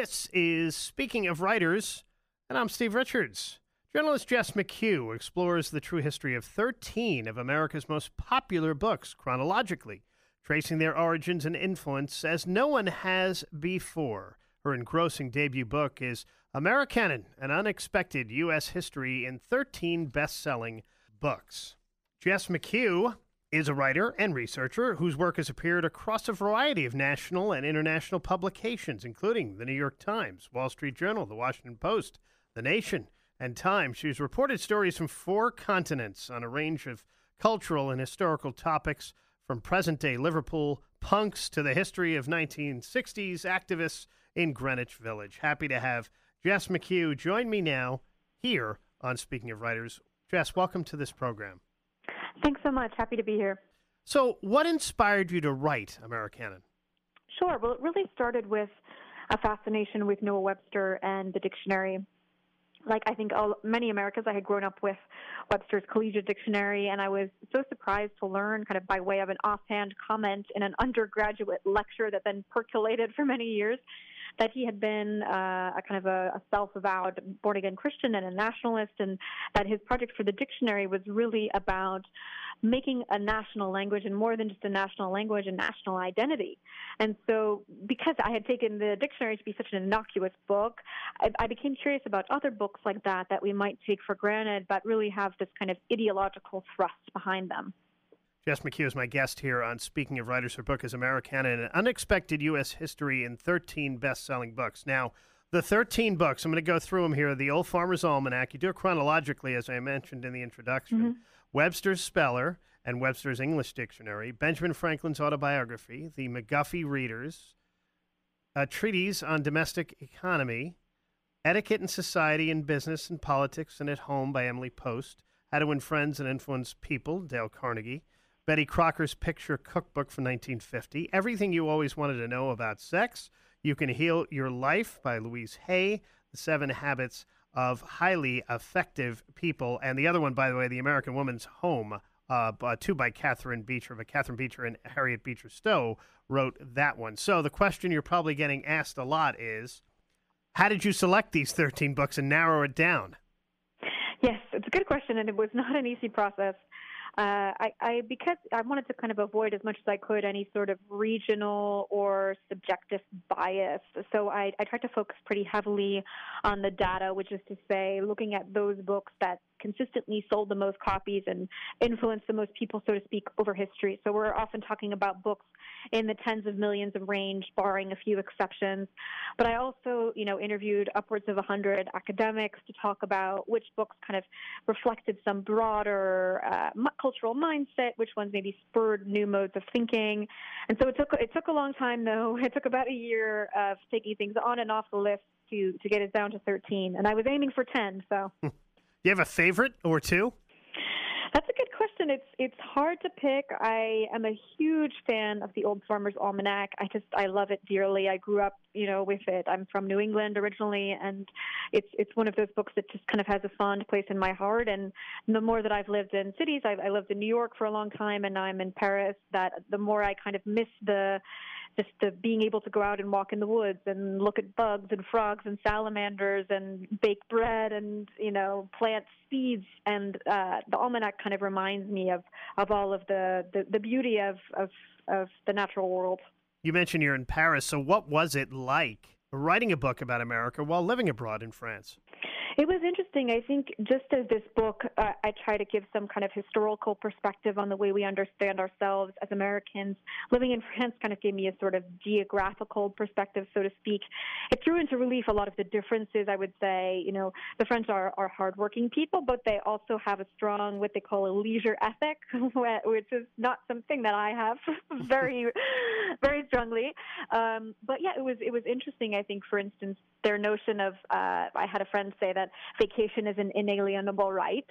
This is Speaking of Writers, and I'm Steve Richards. Journalist Jess McHugh explores the true history of 13 of America's most popular books chronologically, tracing their origins and influence as no one has before. Her engrossing debut book is Americanon, an unexpected U.S. history in 13 best selling books. Jess McHugh is a writer and researcher whose work has appeared across a variety of national and international publications, including the New York Times, Wall Street Journal, the Washington Post, The Nation, and Time. She's reported stories from four continents on a range of cultural and historical topics, from present day Liverpool punks to the history of 1960s activists in Greenwich Village. Happy to have Jess McHugh join me now here on Speaking of Writers. Jess, welcome to this program. Thanks so much. Happy to be here. So, what inspired you to write Americanon? Sure. Well, it really started with a fascination with Noah Webster and the dictionary. Like I think all, many Americans, I had grown up with Webster's Collegiate Dictionary, and I was so surprised to learn, kind of by way of an offhand comment in an undergraduate lecture that then percolated for many years, that he had been uh, a kind of a, a self-avowed born-again Christian and a nationalist, and that his project for the dictionary was really about making a national language and more than just a national language, a national identity. And so, because I had taken the dictionary to be such an innocuous book, I, I became curious about other books like that that we might take for granted, but really have this kind of ideological thrust behind them. Jess McHugh is my guest here on Speaking of Writers. Her book is Americanon, an unexpected U.S. history in 13 best selling books. Now, the 13 books, I'm going to go through them here. The Old Farmer's Almanac, you do it chronologically, as I mentioned in the introduction. Mm-hmm. Webster's Speller and Webster's English Dictionary, Benjamin Franklin's autobiography, the McGuffey Readers, a treatise on domestic economy, Etiquette and Society in Business and Politics and at Home by Emily Post, How to Win Friends and Influence People, Dale Carnegie, Betty Crocker's Picture Cookbook from 1950, Everything You Always Wanted to Know About Sex, You Can Heal Your Life by Louise Hay, The Seven Habits of Highly Effective People, and the other one, by the way, The American Woman's Home, uh, two by Catherine Beecher, but Catherine Beecher and Harriet Beecher Stowe wrote that one. So the question you're probably getting asked a lot is, how did you select these 13 books and narrow it down? Yes, it's a good question, and it was not an easy process uh, I, I because I wanted to kind of avoid as much as I could any sort of regional or subjective bias. So I, I tried to focus pretty heavily on the data, which is to say, looking at those books that consistently sold the most copies and influenced the most people, so to speak, over history. So we're often talking about books in the tens of millions of range, barring a few exceptions. But I also, you know, interviewed upwards of 100 academics to talk about which books kind of reflected some broader uh, cultural mindset, which ones maybe spurred new modes of thinking. And so it took it took a long time, though. It took about a year of taking things on and off the list to to get it down to 13, and I was aiming for 10. So. you have a favorite or two? That's a good question. It's it's hard to pick. I am a huge fan of the Old Farmer's Almanac. I just I love it dearly. I grew up, you know, with it. I'm from New England originally, and it's it's one of those books that just kind of has a fond place in my heart. And the more that I've lived in cities, I've, I lived in New York for a long time, and now I'm in Paris. That the more I kind of miss the just the being able to go out and walk in the woods and look at bugs and frogs and salamanders and bake bread and you know plant seeds and uh, the almanac kind of reminds me of of all of the the, the beauty of, of of the natural world. You mentioned you're in Paris, so what was it like writing a book about America while living abroad in France? It was interesting. I think just as this book, uh, I try to give some kind of historical perspective on the way we understand ourselves as Americans. Living in France kind of gave me a sort of geographical perspective, so to speak. It threw into relief a lot of the differences. I would say, you know, the French are, are hardworking people, but they also have a strong, what they call a leisure ethic, which is not something that I have very, very strongly. Um, but yeah, it was it was interesting. I think, for instance, their notion of uh, I had a friend say that vacation is an inalienable right,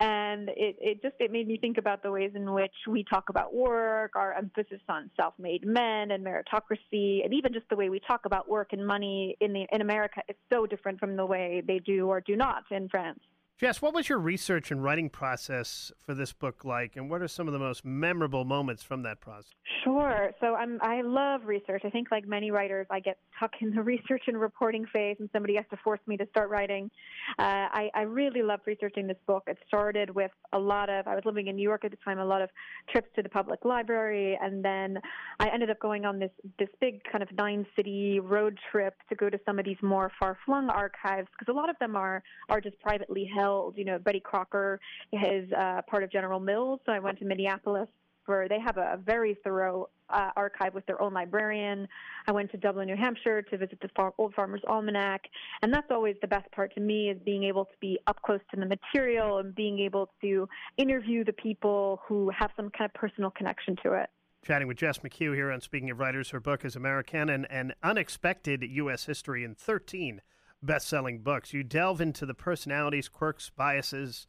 and it, it just it made me think about the ways in which we talk about work, our emphasis on self-made men and meritocracy, and even just the way we talk about work and money in the in America is so different from the way they do or do not in France. Jess, what was your research and writing process for this book like, and what are some of the most memorable moments from that process? Sure. So I'm I love research. I think like many writers, I get stuck in the research and reporting phase, and somebody has to force me to start writing. Uh, I, I really loved researching this book. It started with a lot of I was living in New York at the time, a lot of trips to the public library, and then I ended up going on this this big kind of nine city road trip to go to some of these more far flung archives because a lot of them are are just privately held you know, Betty Crocker is uh, part of General Mills, so I went to Minneapolis where they have a, very thorough uh, archive with their own librarian. I went to Dublin, New Hampshire to visit the Far- Old Farmer's Almanac, and that's always the best part to me is being able to be up close to the material and being able to interview the people who have some kind of personal connection to it. Chatting with Jess McHugh here on Speaking of Writers. Her book is Americanon, an unexpected U.S. history in 13 best selling books. You delve into the personalities, quirks, biases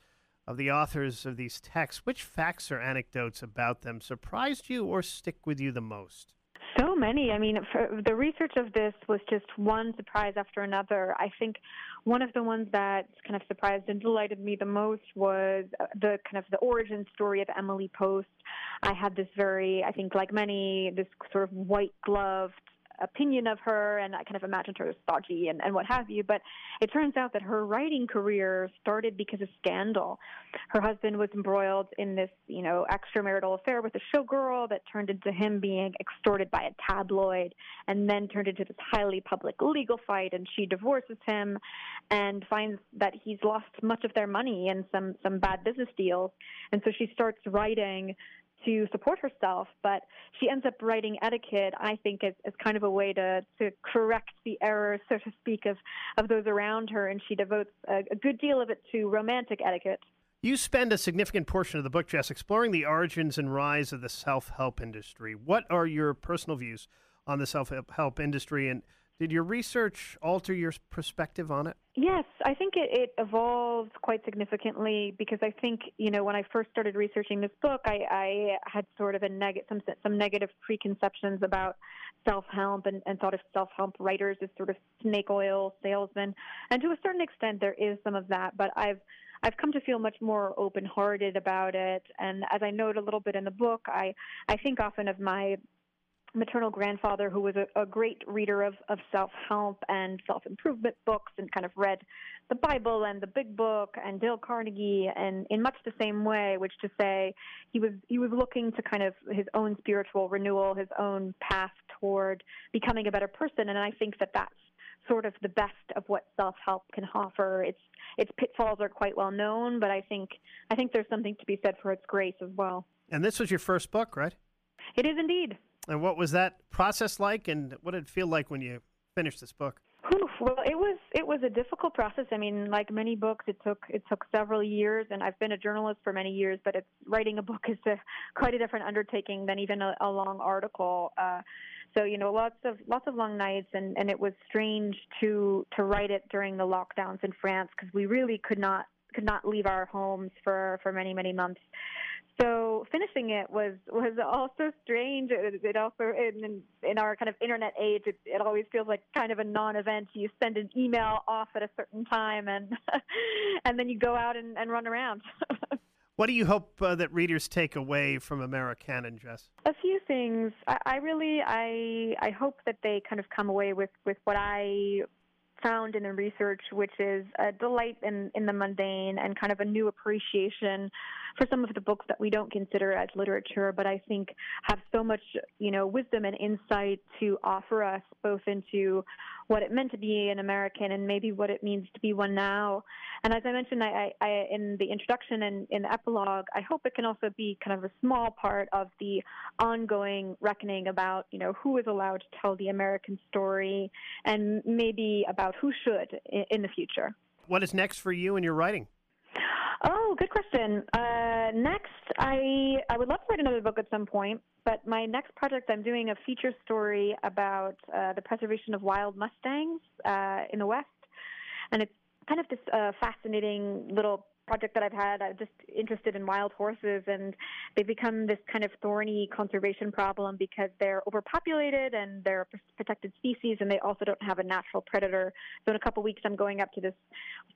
of the authors of these texts. Which facts or anecdotes about them surprised you or stick with you the most? So many. I mean, the research of this was just one surprise after another. I think one of the ones that kind of surprised and delighted me the most was uh, the kind of the origin story of Emily Post. I had this very, I think, like many, this sort of white gloved opinion of her, and I kind of imagined her as stodgy and, and what have you. But it turns out that her writing career started because of scandal. Her husband was embroiled in this, you know, extramarital affair with a showgirl that turned into him being extorted by a tabloid, and then turned into this highly public legal fight. And she divorces him, and finds that he's lost much of their money in some some bad business deals. And so she starts writing to support herself, but she ends up writing etiquette, I think, as, as kind of a way to, to correct the errors, so to speak, of, of those around her, and she devotes a, a good deal of it to romantic etiquette. You spend a significant portion of the book, Jess, exploring the origins and rise of the self help industry. What are your personal views on the self help industry, and did your research alter your perspective on it? Yes, I think it, it evolved quite significantly because I think you know when I first started researching this book, I, I had sort of a neg- some some negative preconceptions about self help and, and thought of self help writers as sort of snake oil salesmen, and to a certain extent there is some of that, but I've I've come to feel much more open hearted about it, and as I note a little bit in the book, I I think often of my maternal grandfather who was a, a great reader of, of self-help and self-improvement books and kind of read the Bible and the Big Book and Dale Carnegie and in much the same way, which to say he was he was looking to kind of his own spiritual renewal, his own path toward becoming a better person, and I think that that's sort of the best of what self-help can offer. Its its pitfalls are quite well known, but I think I think there's something to be said for its grace as well. And this was your first book, right? It is indeed. And what was that process like, and what did it feel like when you finished this book? Well, it was it was a difficult process. I mean, like many books, it took it took several years, and I've been a journalist for many years. But it's writing a book is a, quite a different undertaking than even a, a long article. Uh, so you know, lots of lots of long nights, and and it was strange to to write it during the lockdowns in France because we really could not could not leave our homes for for many many months. So finishing it was was also strange. It, it also in in our kind of internet age, it, it always feels like kind of a non-event. You send an email off at a certain time, and and then you go out and, and run around. what do you hope uh, that readers take away from Americanon, Jess? A few things. I, I really I I hope that they kind of come away with with what I found in the research, which is a delight in, in the mundane and kind of a new appreciation for some of the books that we don't consider as literature, but I think have so much, you know, wisdom and insight to offer us both into what it meant to be an American and maybe what it means to be one now. And as I mentioned I, I, in the introduction and in the epilogue, I hope it can also be kind of a small part of the ongoing reckoning about, you know, who is allowed to tell the American story and maybe about who should in, in the future. What is next for you in your writing? Oh, good question. Uh, next, I I would love to write another book at some point, but my next project, I'm doing a feature story about uh, the preservation of wild mustangs uh, in the West, and it's kind of this uh, fascinating little project that I've had. I'm just interested in wild horses, and they've become this kind of thorny conservation problem because they're overpopulated and they're a protected species, and they also don't have a natural predator. So in a couple weeks, I'm going up to this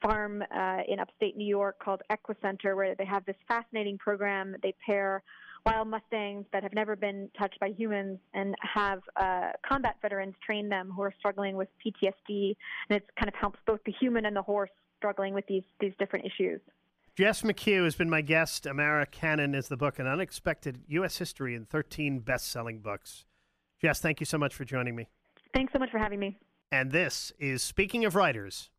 farm uh, in upstate New York called Equicenter, where they have this fascinating program. They pair wild mustangs that have never been touched by humans and have uh, combat veterans train them who are struggling with PTSD, and it kind of helps both the human and the horse struggling with these these different issues. Jess McHugh has been my guest. Americanon is the book, An Unexpected U.S. History in 13 Best-Selling Books. Jess, thank you so much for joining me. Thanks so much for having me. And this is Speaking of Writers.